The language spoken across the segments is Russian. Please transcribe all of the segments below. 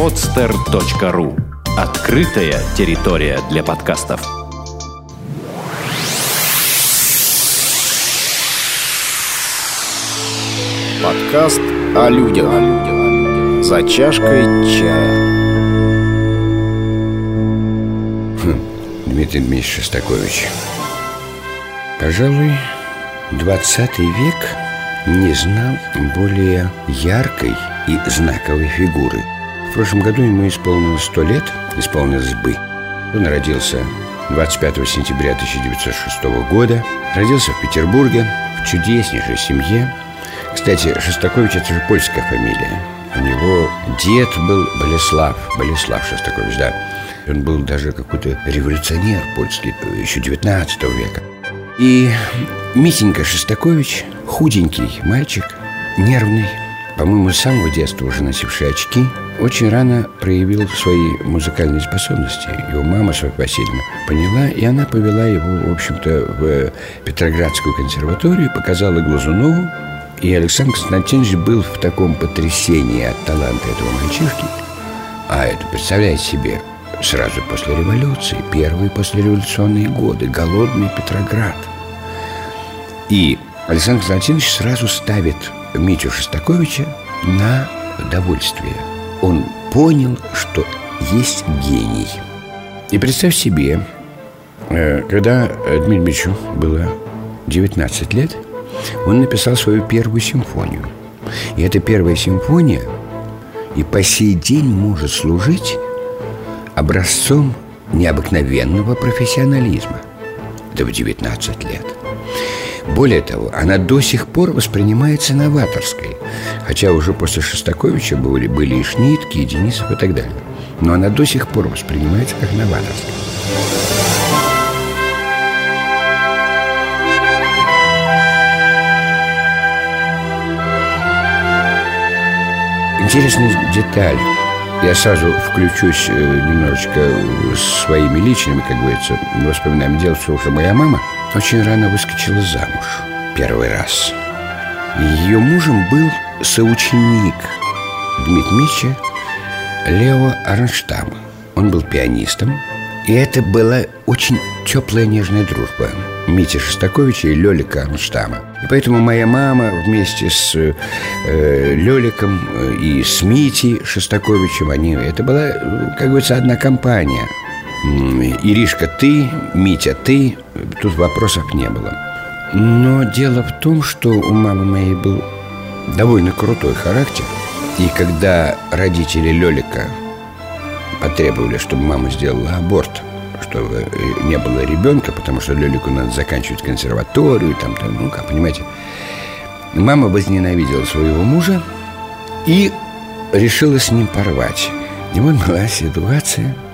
podster.ru Открытая территория для подкастов. Подкаст о людях. За чашкой чая. Хм, Дмитрий Дмитриевич Шостакович Пожалуй, 20 век не знал более яркой и знаковой фигуры. В прошлом году ему исполнилось 100 лет, исполнилось бы. Он родился 25 сентября 1906 года, родился в Петербурге, в чудеснейшей семье. Кстати, Шостакович – это же польская фамилия. У него дед был Болеслав, Болеслав Шостакович, да. Он был даже какой-то революционер польский, еще 19 века. И Митенька Шостакович, худенький мальчик, нервный, по-моему, с самого детства уже носивший очки, очень рано проявил свои музыкальные способности. Его мама, Софья Васильевна, поняла, и она повела его, в общем-то, в Петроградскую консерваторию, показала Глазунову, и Александр Константинович был в таком потрясении от таланта этого мальчишки. А это, представляете себе, сразу после революции, первые послереволюционные годы, голодный Петроград. И Александр Константинович сразу ставит Митю Шостаковича на довольствие. Он понял, что есть гений. И представь себе, э, когда Дмитриевичу было 19 лет, он написал свою первую симфонию. И эта первая симфония и по сей день может служить образцом необыкновенного профессионализма. Это в 19 лет. Более того, она до сих пор воспринимается новаторской Хотя уже после Шостаковича были, были и Шнитки, и Денисов и так далее. Но она до сих пор воспринимается как новаторская. Интересная деталь. Я сразу включусь э, немножечко своими личными, как говорится, воспоминаниями. Дело в том, что моя мама очень рано выскочила замуж. Первый раз. Ее мужем был соученик Дмитрия Митча Лео Арнштама. Он был пианистом, и это была очень теплая нежная дружба Мити Шостаковича и Лелика Арнштама. И поэтому моя мама вместе с э, Леликом э, и с Митей Шостаковичем, они, это была, как говорится, одна компания. Иришка, ты, Митя, ты, тут вопросов не было. Но дело в том, что у мамы моей был довольно крутой характер. И когда родители Лелика потребовали, чтобы мама сделала аборт, чтобы не было ребенка, потому что Лелику надо заканчивать консерваторию, там, там, ну, как понимаете, мама возненавидела своего мужа и решила с ним порвать. И вот была ситуация –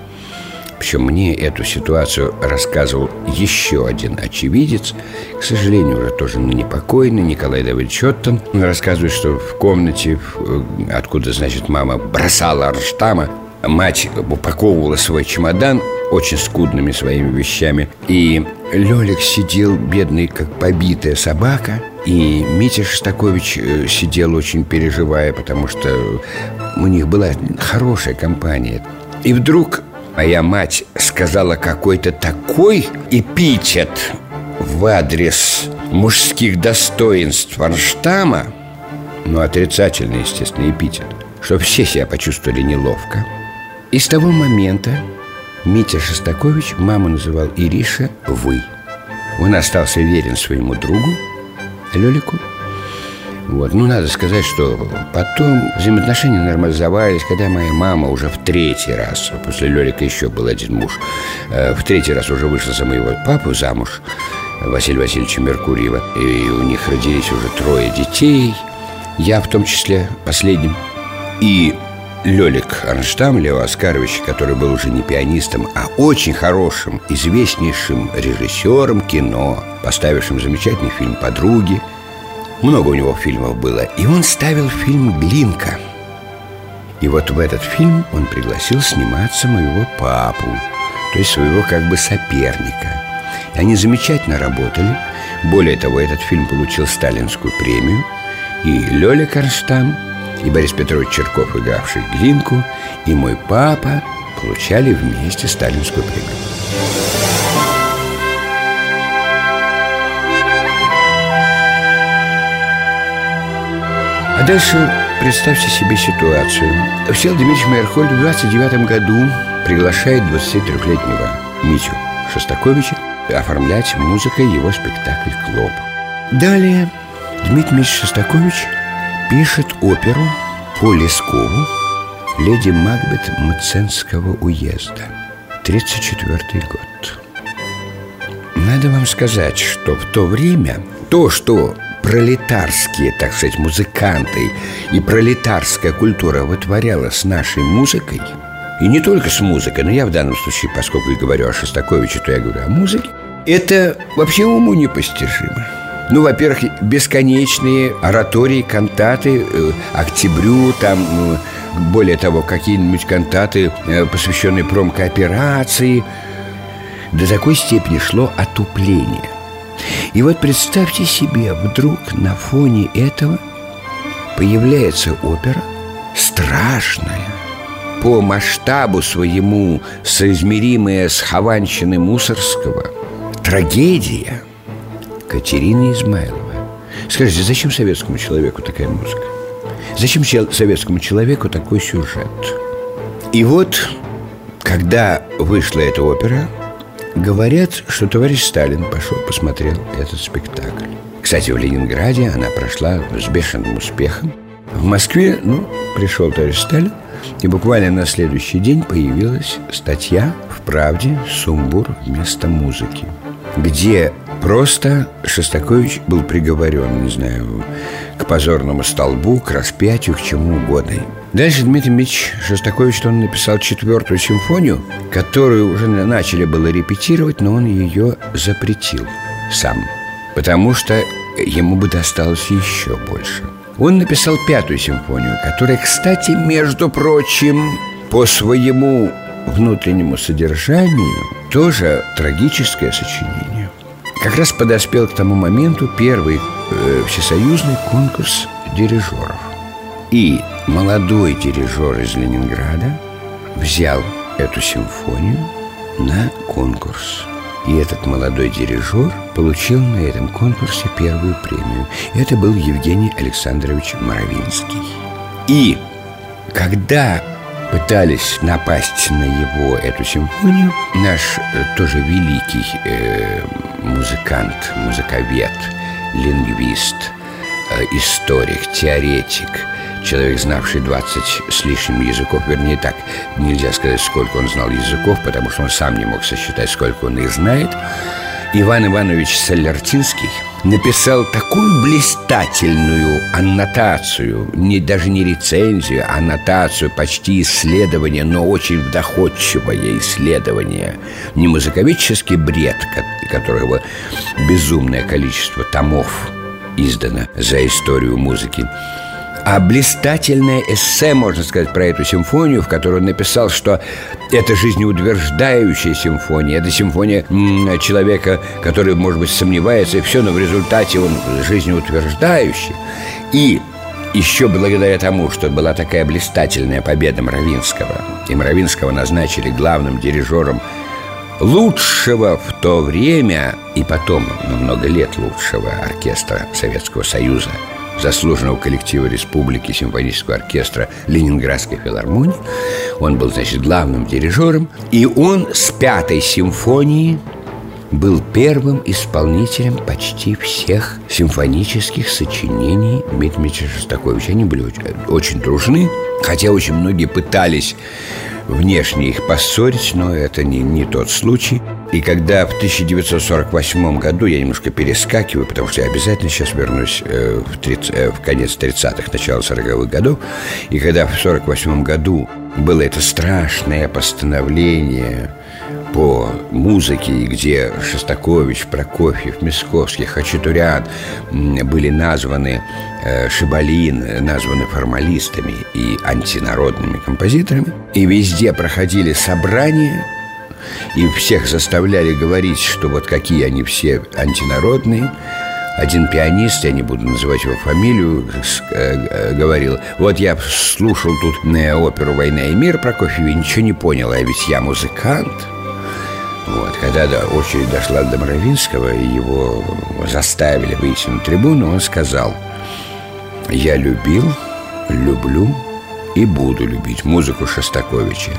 причем мне эту ситуацию рассказывал еще один очевидец, к сожалению, уже тоже непокойный, Николай Давыдович Оттон. Он рассказывает, что в комнате, э, откуда, значит, мама бросала Арштама, мать упаковывала свой чемодан очень скудными своими вещами. И Лёлик сидел, бедный, как побитая собака. И Митя Шостакович э, сидел очень переживая, потому что у них была хорошая компания. И вдруг Моя мать сказала какой-то такой эпитет в адрес мужских достоинств Варштама, ну, отрицательный, естественно, эпитет, что все себя почувствовали неловко. И с того момента Митя Шостакович маму называл Ириша «вы». Он остался верен своему другу, Лёлику, вот. Ну, надо сказать, что потом взаимоотношения нормализовались, когда моя мама уже в третий раз, после Лёлика еще был один муж, э, в третий раз уже вышла за моего папу замуж, Василия Васильевича Меркурьева, и у них родились уже трое детей, я в том числе последним. И Лёлик Арнштам, Лео Оскарович, который был уже не пианистом, а очень хорошим, известнейшим режиссером кино, поставившим замечательный фильм «Подруги», много у него фильмов было. И он ставил фильм «Глинка» И вот в этот фильм он пригласил сниматься моего папу То есть своего как бы соперника. И они замечательно работали. Более того, этот фильм получил сталинскую премию. И Лёля Карштам и Борис Петрович Черков, игравший Глинку, и мой папа получали вместе сталинскую премию. Дальше представьте себе ситуацию. Всеволод Дмитриевич Майерхольд в 29 году приглашает 23-летнего Митю Шостаковича оформлять музыкой его спектакль «Клоп». Далее Дмитрий Дмитриевич Шостакович пишет оперу по Лескову «Леди Макбет Мценского уезда». 34 год. Надо вам сказать, что в то время то, что пролетарские, так сказать, музыканты. И пролетарская культура вытворяла с нашей музыкой, и не только с музыкой, но я в данном случае, поскольку я говорю о Шостаковиче, то я говорю о музыке, это вообще уму непостижимо. Ну, во-первых, бесконечные оратории, кантаты э, Октябрю, там, э, более того, какие-нибудь кантаты, э, посвященные промкооперации До такой степени шло отупление и вот представьте себе, вдруг на фоне этого появляется опера страшная, по масштабу своему соизмеримая с Хованщиной Мусорского, трагедия Катерины Измайлова. Скажите, зачем советскому человеку такая музыка? Зачем советскому человеку такой сюжет? И вот, когда вышла эта опера, Говорят, что товарищ Сталин пошел, посмотрел этот спектакль. Кстати, в Ленинграде она прошла с бешеным успехом. В Москве, ну, пришел товарищ Сталин, и буквально на следующий день появилась статья в «Правде» «Сумбур вместо музыки», где просто Шостакович был приговорен, не знаю, к позорному столбу, к распятию, к чему угодно. Дальше Дмитрий Ильич Шостакович, он написал четвертую симфонию, которую уже начали было репетировать, но он ее запретил сам, потому что ему бы досталось еще больше. Он написал пятую симфонию, которая, кстати, между прочим, по своему внутреннему содержанию тоже трагическое сочинение. Как раз подоспел к тому моменту первый э, всесоюзный конкурс дирижеров. И молодой дирижер из Ленинграда взял эту симфонию на конкурс. И этот молодой дирижер получил на этом конкурсе первую премию. Это был Евгений Александрович Моровинский. И когда пытались напасть на его эту симфонию, наш э, тоже великий э, музыкант, музыковед, лингвист, историк, теоретик – человек, знавший 20 с лишним языков, вернее так, нельзя сказать, сколько он знал языков, потому что он сам не мог сосчитать, сколько он их знает, Иван Иванович Солертинский написал такую блистательную аннотацию, не, даже не рецензию, а аннотацию, почти исследование, но очень доходчивое исследование. Не музыковедческий бред, которого безумное количество томов издано за историю музыки, а блистательное эссе, можно сказать, про эту симфонию, в которой он написал, что это жизнеутверждающая симфония, это симфония человека, который, может быть, сомневается, и все, но в результате он жизнеутверждающий. И еще благодаря тому, что была такая блистательная победа Мравинского, и Мравинского назначили главным дирижером лучшего в то время и потом на много лет лучшего оркестра Советского Союза – заслуженного коллектива Республики симфонического оркестра Ленинградской филармонии. Он был, значит, главным дирижером. И он с пятой симфонии был первым исполнителем почти всех симфонических сочинений Дмитрия Шостаковича. Они были очень, очень дружны, хотя очень многие пытались внешне их поссорить, но это не, не тот случай. И когда в 1948 году, я немножко перескакиваю, потому что я обязательно сейчас вернусь э, в, 30, э, в конец 30-х, начало 40-х годов, и когда в 1948 году было это страшное постановление по музыке, где Шостакович, Прокофьев, Мисковский, Хачатурян были названы, э, Шибалин названы формалистами и антинародными композиторами, и везде проходили собрания – и всех заставляли говорить, что вот какие они все антинародные, один пианист, я не буду называть его фамилию, говорил, вот я слушал тут оперу «Война и мир» Прокофьева и ничего не понял, а ведь я музыкант. Вот, когда очередь дошла до Моровинского, и его заставили выйти на трибуну, он сказал, я любил, люблю и буду любить музыку Шостаковича.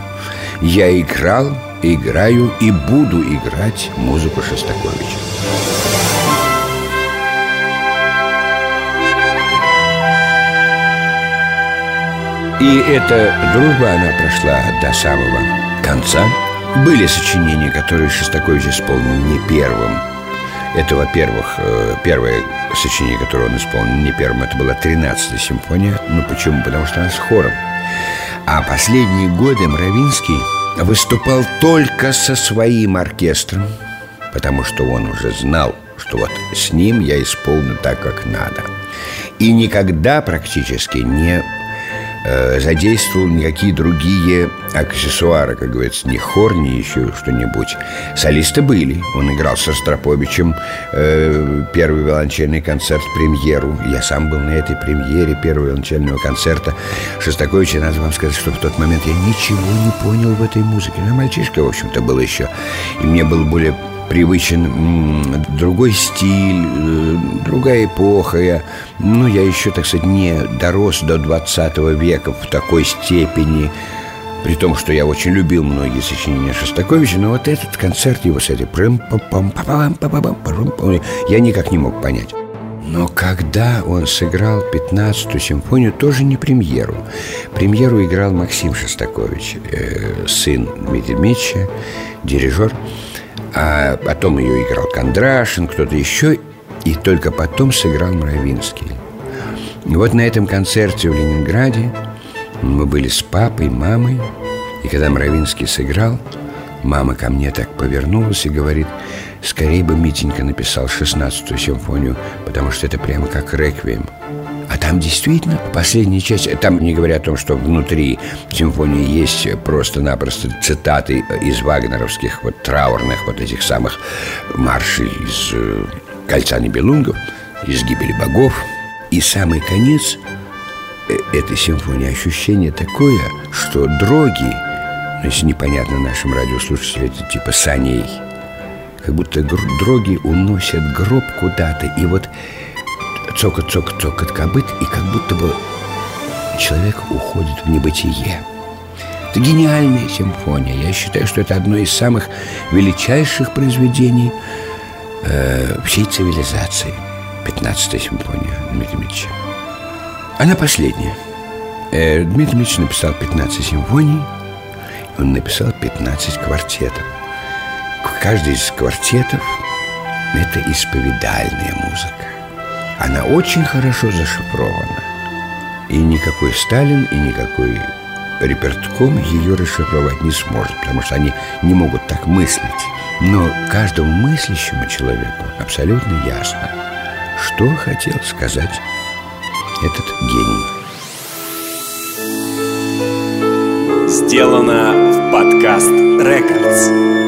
Я играл, играю и буду играть музыку Шостаковича. И эта дружба, она прошла до самого конца. Были сочинения, которые Шостакович исполнил не первым. Это, во-первых, э, первое сочинение, которое он исполнил не первым, это была 13-я симфония. Ну, почему? Потому что она с хором. А последние годы Мравинский выступал только со своим оркестром, потому что он уже знал, что вот с ним я исполню так, как надо. И никогда практически не э, задействовал никакие другие аксессуары, как говорится, ни хор, ни еще что-нибудь. Солисты были. Он играл со Строповичем э, первый виолончельный концерт, премьеру. Я сам был на этой премьере первого виолончельного концерта Шостаковича. Надо вам сказать, что в тот момент я ничего не понял в этой музыке. Ну, мальчишка, в общем-то, был еще. И мне было более привычен другой стиль, э, другая эпоха. Я, ну, я еще, так сказать, не дорос до 20 века в такой степени, при том, что я очень любил многие сочинения Шостаковича, но вот этот концерт его с этой я никак не мог понять. Но когда он сыграл 15-ю симфонию, тоже не премьеру. Премьеру играл Максим Шостакович, э, сын Дмитрия Дмитриевича, дирижер – а потом ее играл Кондрашин, кто-то еще, и только потом сыграл Мравинский. И вот на этом концерте в Ленинграде мы были с папой, мамой, и когда Мравинский сыграл, мама ко мне так повернулась и говорит, скорее бы Митенька написал 16-ю симфонию, потому что это прямо как реквием. Там действительно последняя часть Там не говоря о том, что внутри симфонии есть просто-напросто цитаты из вагнеровских вот траурных вот этих самых маршей из э, «Кольца Нибелунгов», из «Гибели богов». И самый конец э, этой симфонии ощущение такое, что дроги, ну, если непонятно нашим радиослушателям, это типа саней, как будто дроги уносят гроб куда-то, и вот цокот, цокот, цокот копыт, и как будто бы человек уходит в небытие. Это гениальная симфония. Я считаю, что это одно из самых величайших произведений э, всей цивилизации. 15-я симфония Дмитрия Дмитриевича. Она последняя. Э, Дмитрий Дмитриевич написал 15 симфоний, он написал 15 квартетов. Каждый из квартетов – это исповедальная музыка. Она очень хорошо зашифрована. И никакой Сталин, и никакой Репертком ее расшифровать не сможет, потому что они не могут так мыслить. Но каждому мыслящему человеку абсолютно ясно, что хотел сказать этот гений. Сделано в подкаст Рекордс.